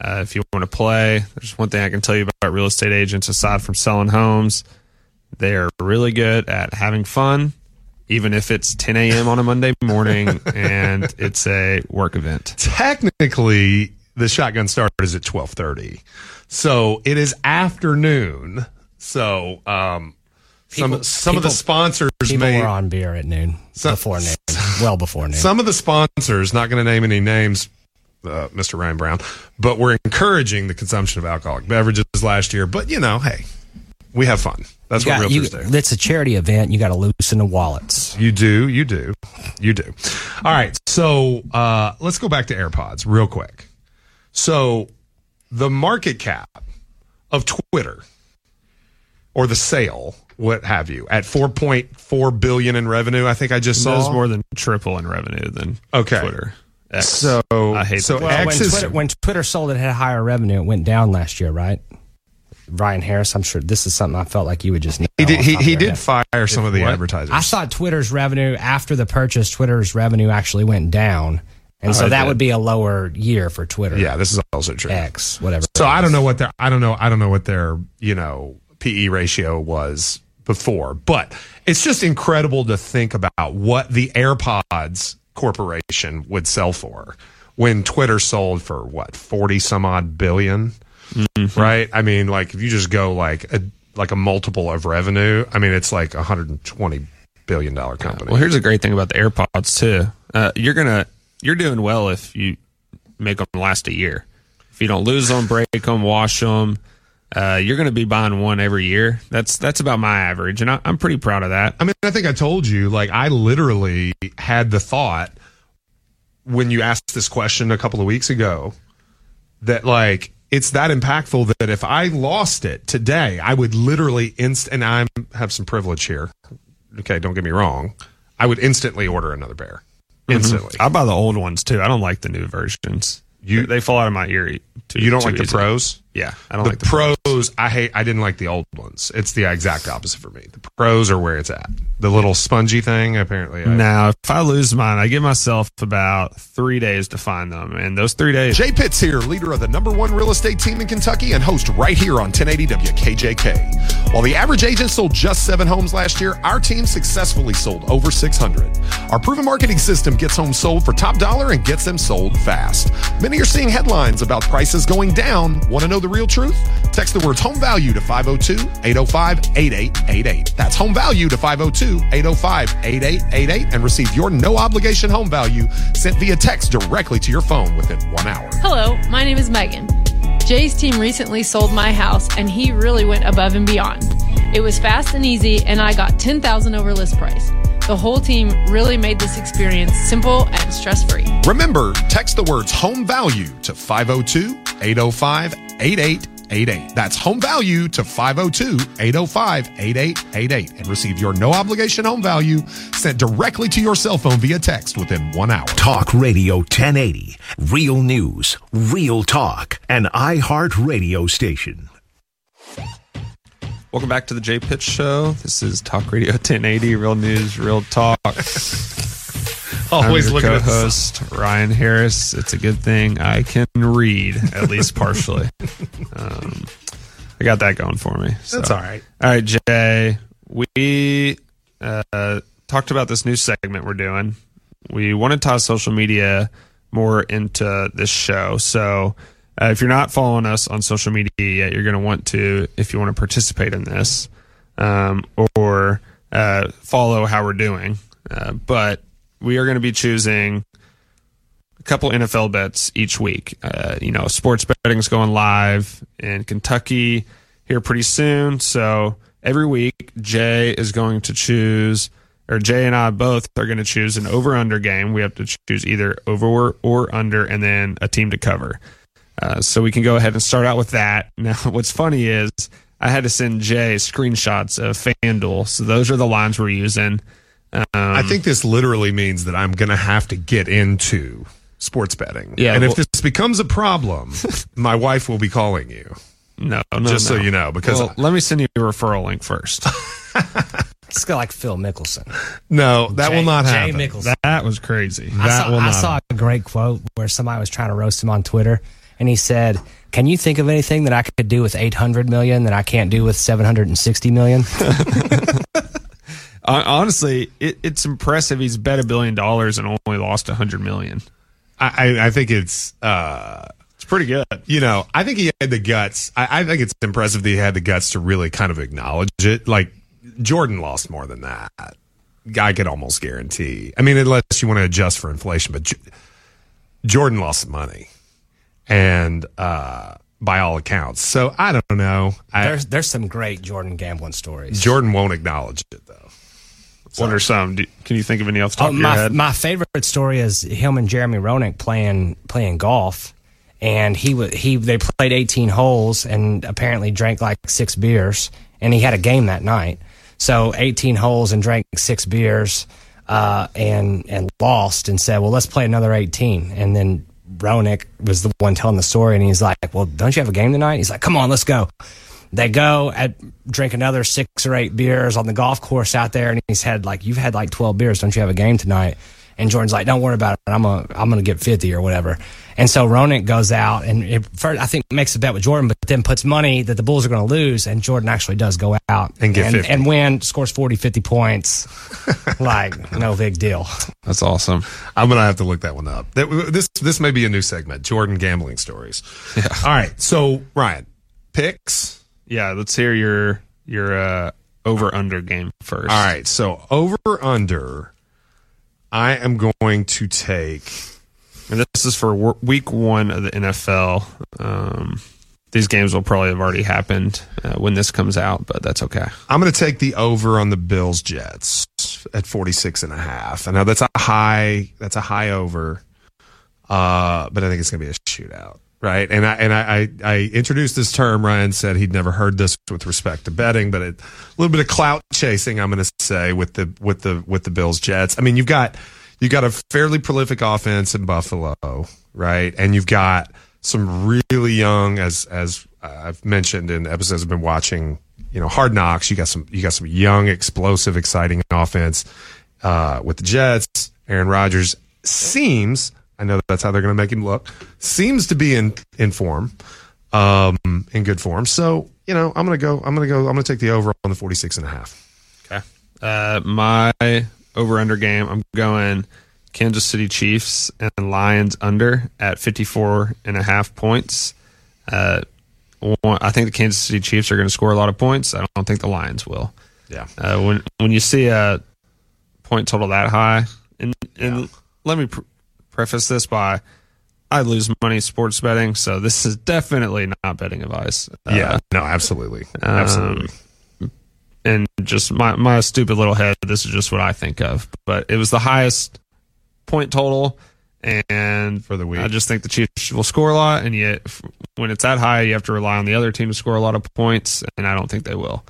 Uh, if you want to play, there's one thing I can tell you about real estate agents aside from selling homes. They are really good at having fun, even if it's 10 a.m. on a Monday morning and it's a work event. technically the shotgun start is at 12:30. So it is afternoon. So um some People- some of the sponsors People may were on beer at noon, Some- before noon, well before noon. some of the sponsors not going to name any names uh, Mr. Ryan Brown, but we're encouraging the consumption of alcoholic beverages last year, but you know, hey, we have fun. That's You what got- you- realtors do. It's a charity event. You got to loosen the wallets. You do, you do, you do. All right, so uh, let's go back to AirPods real quick. So the market cap of Twitter or the sale, what have you, at 4.4 billion in revenue, I think I just So saw. it's more than triple in revenue than Okay. Twitter. X. So- I hate so that. Well, when X is- Twitter, when Twitter sold it had higher revenue, it went down last year, right? Ryan Harris, I'm sure this is something I felt like you would just know. he did, he, the top of he did head. fire some of the what? advertisers. I thought Twitter's revenue after the purchase, Twitter's revenue actually went down, and so it that did. would be a lower year for Twitter. yeah, this is also true. X whatever. So I don't know what their I don't know I don't know what their you know PE ratio was before, but it's just incredible to think about what the AirPods corporation would sell for when Twitter sold for what forty some odd 1000000000 right? I mean, like if you just go like a like a multiple of revenue, I mean it's like a hundred and twenty billion dollar company. Well, here's a great thing about the AirPods too. Uh, you're gonna you're doing well if you make them last a year. If you don't lose them, break them, wash them, uh, you're gonna be buying one every year. That's that's about my average, and I, I'm pretty proud of that. I mean, I think I told you, like, I literally had the thought when you asked this question a couple of weeks ago that, like, it's that impactful that if I lost it today, I would literally inst and I have some privilege here. Okay, don't get me wrong. I would instantly order another pair. Instantly. I buy the old ones too. I don't like the new versions. You- they fall out of my ear. Too, You don't like the pros? Yeah, I don't the, like the pros, I hate. I didn't like the old ones. It's the exact opposite for me. The pros are where it's at. The little spongy thing, apparently. I, Now, if I lose mine, I give myself about three days to find them, and those three days. Jay Pitts here, leader of the number one real estate team in Kentucky and host right here on 1080 WKJK. While the average agent sold just seven homes last year, our team successfully sold over 600. Our proven marketing system gets homes sold for top dollar and gets them sold fast. Many are seeing headlines about prices going down. Want to know the real truth? Text the words home value to 502 805 8888. That's home value to 502 805 8888 and receive your no obligation home value sent via text directly to your phone within one hour. Hello, my name is Megan. Jay's team recently sold my house and he really went above and beyond. It was fast and easy and I got 10,000 over list price. The whole team really made this experience simple and stress free. Remember, text the words home value to 502 805 8888. That's home value to 502 805 8888 and receive your no obligation home value sent directly to your cell phone via text within one hour. Talk Radio 1080. Real news, real talk, an iHeart radio station. Welcome back to the Jay Pitts Show. This is Talk Radio 1080, real news, real talk. Always I'm looking at the co-host Ryan Harris. It's a good thing I can read at least partially. um, I got that going for me. so. That's all right. All right, Jay. We uh, talked about this new segment we're doing. We want to tie social media more into this show. So uh, if you're not following us on social media yet, you're going to want to if you want to participate in this um, or uh, follow how we're doing. Uh, but we are going to be choosing a couple NFL bets each week. Uh, you know, sports betting is going live in Kentucky here pretty soon. So every week, Jay is going to choose, or Jay and I both are going to choose an over under game. We have to choose either over or, under and then a team to cover. Uh, so we can go ahead and start out with that. Now, what's funny is I had to send Jay screenshots of FanDuel. So those are the lines we're using. Um, I think this literally means that I'm going to have to get into sports betting. Yeah, And if well- this becomes a problem, my wife will be calling you. no, no, Just so you know, because Well, let me send you a referral link first. It's got like Phil Mickelson. no, that Jay- will not happen. Jay happen. Mickelson. that was crazy. I That saw, will I saw a great quote where somebody was trying to roast him on Twitter, and he said, "Can you think of anything that I could do with 800 million that I can't do with 760 million?" Hon- Honestly, it, it's impressive. He's bet a billion dollars and only lost a hundred million. I, I, I think it's, uh, It's pretty good. you know, I think he had the guts. I, I think it's impressive that he had the guts to really kind of acknowledge it. Like Jordan lost more than that. I could almost guarantee. I mean, unless you want to adjust for inflation, but J- Jordan lost money, and uh, by all accounts. So I don't know. I, there's there's some great Jordan gambling stories. Jordan won't acknowledge it though. What are some? Do, can you think of any top Oh, my my favorite story is him and Jeremy Roenick playing playing golf, and he was he they played 18 holes and apparently drank like six beers, and he had a game that night. So 18 holes and drank six beers, uh, and and lost, and said, "Well, let's play another 18." And then Roenick was the one telling the story, and he's like, "Well, don't you have a game tonight?" He's like, "Come on, let's go." They go at drink another six or eight beers on the golf course out there, and he's had like, "You've had like twelve beers, don't you have a game tonight?" And Jordan's like, "Don't worry about it. I'm gonna I'm gonna get fifty or whatever." And so Roenick goes out and it, first, I think makes a bet with Jordan, but then puts money that the Bulls are going to lose, and Jordan actually does go out And get 50. and win, scores 40, 50 points, like no big deal. That's awesome. I'm gonna have to look that one up. That, this this may be a new segment. Jordan gambling stories. Yeah. All right. So Ryan, picks. Yeah, let's hear your your uh, over under game first. All right. So over under. I am going to take. And this is for week one of the NFL. Um, these games will probably have already happened uh, when this comes out, but that's okay. I'm going to take the over on the Bills Jets at 46 and a half. I know that's a high that's a high over. Uh, but I think it's going to be a shootout, right? And I and I, I I introduced this term. Ryan said he'd never heard this with respect to betting, but a little bit of clout chasing. I'm going to say with the with the with the Bills Jets. I mean, you've got you've got a fairly prolific offense in Buffalo, right? And you've got some really young, as as I've mentioned in episodes I've been watching. You know, Hard Knocks. You got some you got some young, explosive, exciting offense uh, with the Jets. Aaron Rodgers seems. I know that's how they're going to make him look. Seems to be in in form, um, in good form. So you know, I'm going to go. I'm going to go. I'm going to take the over on the 46 and a half. Okay. Uh, my over under game, I'm going Kansas City Chiefs and Lions under at 54 and a half points. Uh, one, I think the Kansas City Chiefs are going to score a lot of points. I don't think the Lions will. Yeah. Uh, when when you see a point total that high, and and let me preface this by I lose money sports betting, so this is definitely not betting advice. Uh, Yeah. No. Absolutely. Absolutely. and just my my stupid little head, this is just what I think of. But it was the highest point total, and For the week. I just think the Chiefs will score a lot, and yet when it's that high, you have to rely on the other team to score a lot of points, and I don't think they will.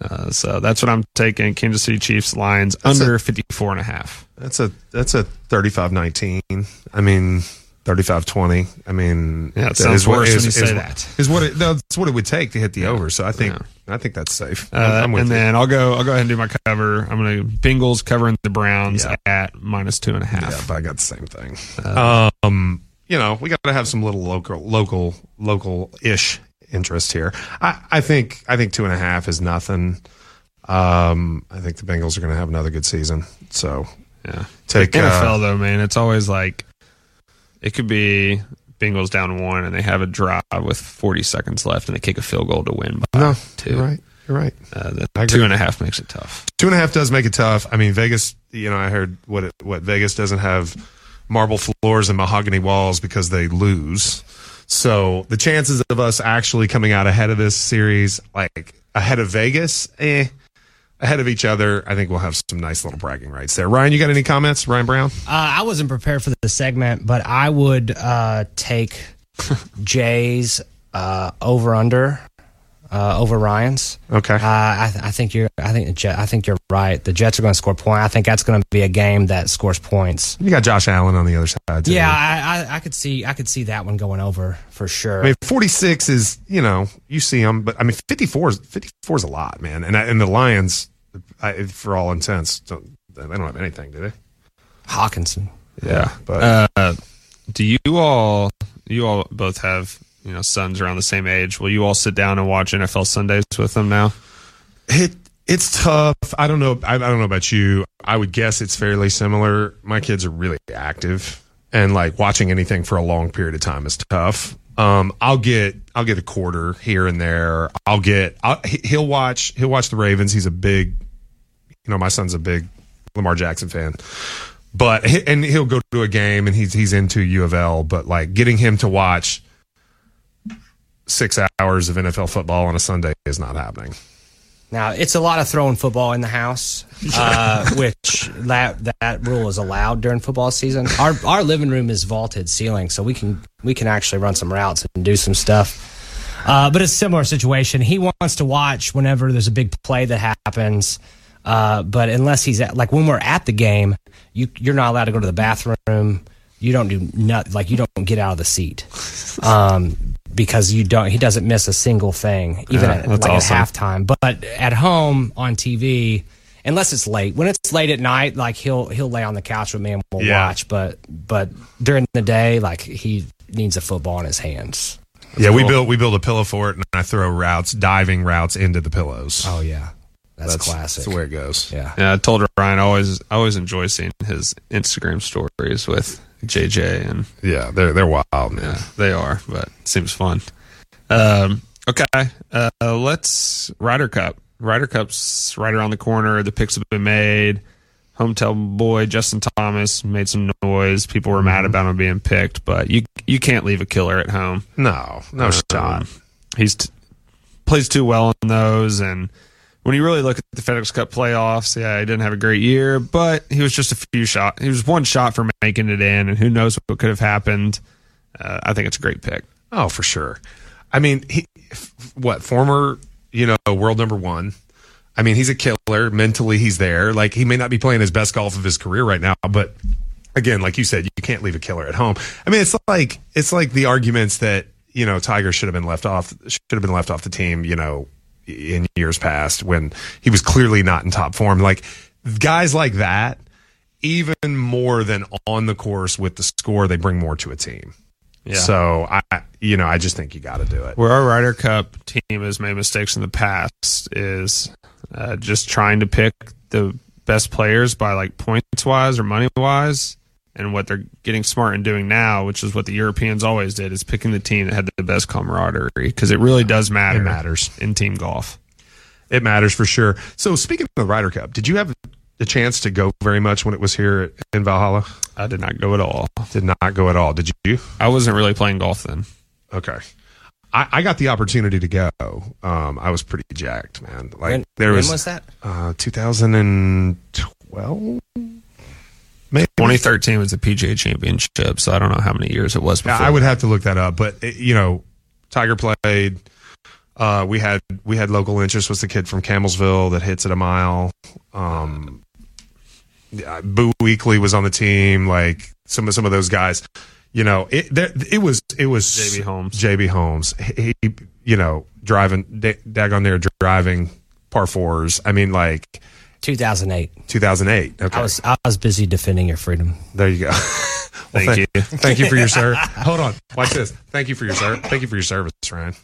Uh, so that's what I'm taking. Kansas City Chiefs Lions under 54 and a half. That's a that's a 35-19. I mean 35-20. I mean Yeah, it that sounds is what- worse when is- you is say what- that. Is what it that's what it would take to hit the over. So I think I think that's safe. Uh, and you. then I'll go. I'll go ahead and do my cover. I'm going to Bengals covering the Browns Yeah. at minus two and a half. Yeah, but I got the same thing. Uh, um, you know, we got to have some little local, local, local ish interest here. I, I think, I think two and a half is nothing. Um, I think the Bengals are going to have another good season. So Yeah. take NFL uh, though, man, it's always like it could be Bengals down one and they have a drive with 40 seconds left and they kick a field goal to win by no, two. you're right. You're right. Uh, the two and a half makes it tough. Two and a half does make it tough. I mean, Vegas. You know, I heard what it, what Vegas doesn't have marble floors and mahogany walls because they lose. So the chances of us actually coming out ahead of this series, like ahead of Vegas, eh, ahead of each other, I think we'll have some nice little bragging rights there. Ryan, you got any comments? Ryan Brown? Uh, I wasn't prepared for the segment, but I would uh, take Jay's uh, over under uh, over Ryan's. Okay. Uh, I, th- I think you're. I think the Jet, I think you're right. The Jets are going to score points. I think that's going to be a game that scores points. You got Josh Allen on the other side. Too. Yeah, I, I, I could see. I could see that one going over for sure. I mean, 46 is, you know, you see them, but I mean, 54 is, 54 is a lot, man. And, I- and the Lions, I, for all intents, don't, they don't have anything, do they? Hockenson. Yeah. But Uh, do you all you all both have you know sons around the same age? Will you all sit down and watch NFL Sundays with them now? it, it's tough. I don't know. I, I don't know about you. I would guess it's fairly similar. My kids are really active and like watching anything for a long period of time is tough. Um, I'll get, I'll get a quarter here and there. I'll get, I'll, he- he'll watch, he'll watch the Ravens. He's a big, you know, my son's a big Lamar Jackson fan, but and he'll go to a game and he's he's into U of L. But like getting him to watch six hours of NFL football on a Sunday is not happening. Now it's a lot of throwing football in the house, uh, which that that rule is allowed during football season. Our our living room is vaulted ceiling, so we can we can actually run some routes and do some stuff. Uh, but it's a similar situation. He wants to watch whenever there's a big play that happens. Uh, but unless he's at, like when we're at the game, you you're not allowed to go to the bathroom. You don't do not like you don't get out of the seat. Um, because you don't he doesn't miss a single thing even Yeah, at, like awesome. at halftime but at home on tv unless it's late when it's late at night like he'll he'll lay on the couch with me and we'll Yeah. watch but but during the day like he needs a football in his hands yeah, we build we build a pillow for it, and I throw routes, diving routes into the pillows. oh yeah that's, classic That's where it goes. yeah Yeah, I told Ryan I always I always enjoy seeing his Instagram stories with JJ and Yeah, they're they're wild, man. yeah, they are, but it seems fun. Um, okay, uh, let's Ryder Cup. Ryder Cup's right around the corner. The picks have been made. Hometown boy Justin Thomas made some noise. People were mad about him being picked, but you you can't leave a killer at home. No, no shot. Um, he's t- plays too well in those, and when you really look at the FedEx Cup playoffs, yeah, he didn't have a great year, but he was just a few shot. He was one shot from making it in, and who knows what could have happened. Uh, I think it's a great pick. Oh, for sure. I mean, he what former you know world number one. I mean, he's a killer. Mentally, he's there. Like he may not be playing his best golf of his career right now, but again, like you said, you can't leave a killer at home. I mean, it's like it's like the arguments that you know Tiger should have been left off should have been left off the team. You know, in years past when he was clearly not in top form. Like guys like that, even more than on the course with the score, they bring more to a team. Yeah. So I, you know, I just think you got to do it. Where our Ryder Cup team has made mistakes in the past is uh, just trying to pick the best players by like points wise or money wise. And what they're getting smart and doing now, which is what the Europeans always did, is picking the team that had the best camaraderie because it really does matter. It matters. in team golf. It matters for sure. So speaking of the Ryder Cup, did you have the chance to go very much when it was here in Valhalla? I did not go at all. Did not go at all. Did you? I wasn't really playing golf then. Okay. I, I got the opportunity to go. Um, I was pretty jacked, man. Like When, there was, when was, was that? uh, 2012, maybe. 2013 was the PGA Championship, so I don't know how many years it was before. Yeah, I would have to look that up, but it, you know, Tiger played. Uh, we had we had local interest was the kid from Campbellsville that hits at a mile. Um, Boo Weekley was on the team. Like some of some of those guys, you know, it there, it was it was JB Holmes. JB Holmes. He, he, you know, driving da- daggone there driving par fours. I mean, like 2008. 2008. Okay, I was I was busy defending your freedom. there you go. Well, Thank you. Thank you for your service. Hold on. Watch this. Thank you for your service. Thank you for your service, Ryan.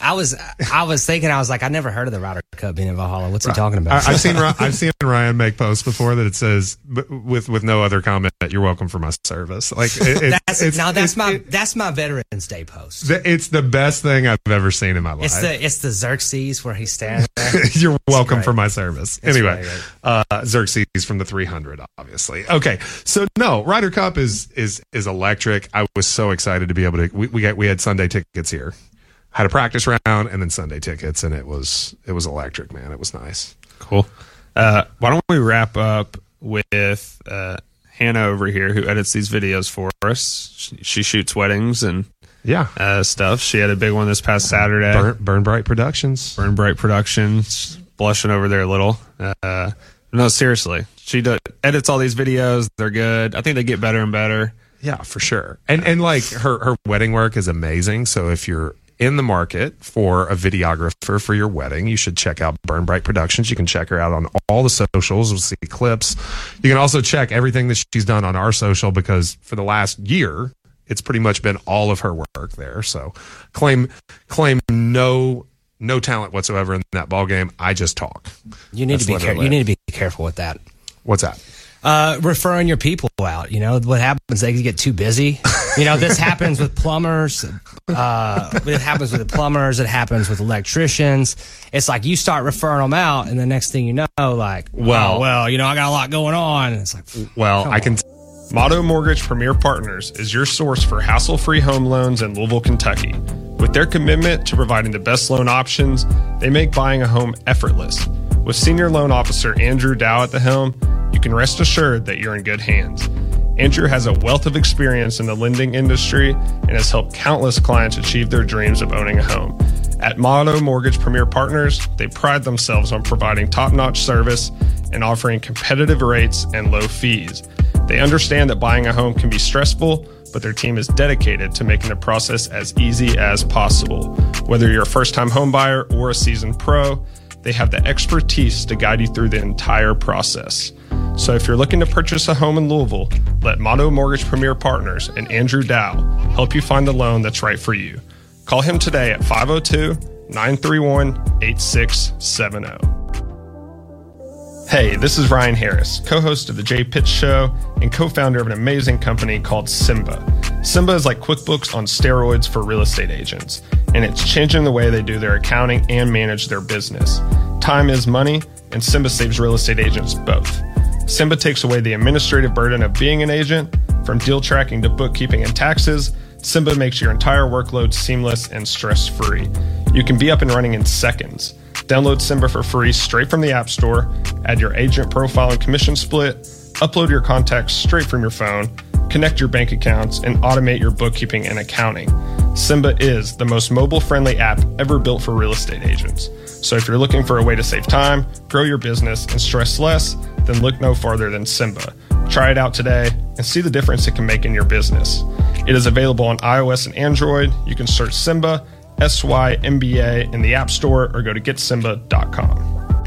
I was I was thinking I was like I never heard of the Ryder Cup being in Valhalla. What's he talking about? I, I've seen I've seen Ryan make posts before that it says with with no other comment that you're welcome for my service. Like it, that's it's, now that's my it- that's my Veterans Day post. it's the best thing I've ever seen in my life. It's the it's the Xerxes where he's standing there. You're welcome great. for my service. anyway, really great. uh, Xerxes from the 300, obviously. Okay, so no, Ryder Cup is is is electric. I was so excited to be able to. We we, got, we had Sunday tickets here. Had a practice round and then Sunday tickets, and it was it was electric, man. It was nice. Cool. Uh, why don't we wrap up with uh, Hannah over here, who edits these videos for us? She, she shoots weddings and Yeah, uh, stuff. She had a big one this past Saturday. Burn, Burn Bright Productions. Burn Bright Productions, blushing over there a little. Uh, no, seriously, she edits all these videos. They're good. I think they get better and better. Yeah, for sure. And and like her her wedding work is amazing. So if you're in the market for a videographer for your wedding, you should check out Burn Bright Productions. You can check her out on all the socials. We'll see clips. You can also check everything that she's done on our social because for the last year, it's pretty much been all of her work there. So claim claim no no talent whatsoever in that ball game. I just talk. You need That's to be you need to be careful with that. What's that? Uh, referring your people out. You know what happens? They get too busy. You know this happens with plumbers. Uh, it happens with plumbers. It happens with electricians. It's like you start referring them out, and the next thing you know, like, Well- well, well, you know, I got a lot going on. And it's like, Well, I can Motto Mortgage Premier Partners is your source for hassle free home loans in Louisville, Kentucky. With their commitment to providing the best loan options, they make buying a home effortless. With Senior Loan Officer Andrew Dow at the helm, you can rest assured that you're in good hands. Andrew has a wealth of experience in the lending industry and has helped countless clients achieve their dreams of owning a home. At Motto Mortgage Premier Partners, they pride themselves on providing top notch service and offering competitive rates and low fees. They understand that buying a home can be stressful, but their team is dedicated to making the process as easy as possible. Whether you're a first time home buyer or a seasoned pro, they have the expertise to guide you through the entire process. So if you're looking to purchase a home in Louisville, let Motto Mortgage Premier Partners and Andrew Dow help you find the loan that's right for you. Call him today at 502 931 8670. Hey, this is Ryan Harris, co host of The Jay Pitts Show and co founder of an amazing company called Symba. Symba is like QuickBooks on steroids for real estate agents, and it's changing the way they do their accounting and manage their business. Time is money, and Symba saves real estate agents both. Symba takes away the administrative burden of being an agent, from deal tracking to bookkeeping and taxes. Symba makes your entire workload seamless and stress free. You can be up and running in seconds. Download Symba for free straight from the App Store, add your agent profile and commission split, upload your contacts straight from your phone, connect your bank accounts, and automate your bookkeeping and accounting. Symba is the most mobile friendly app ever built for real estate agents. So if you're looking for a way to save time, grow your business, and stress less, then look no farther than Symba. Try it out today and see the difference it can make in your business. It is available on iOS and Android. You can search Symba, S Y M B A, in the App Store or go to getsymba.com.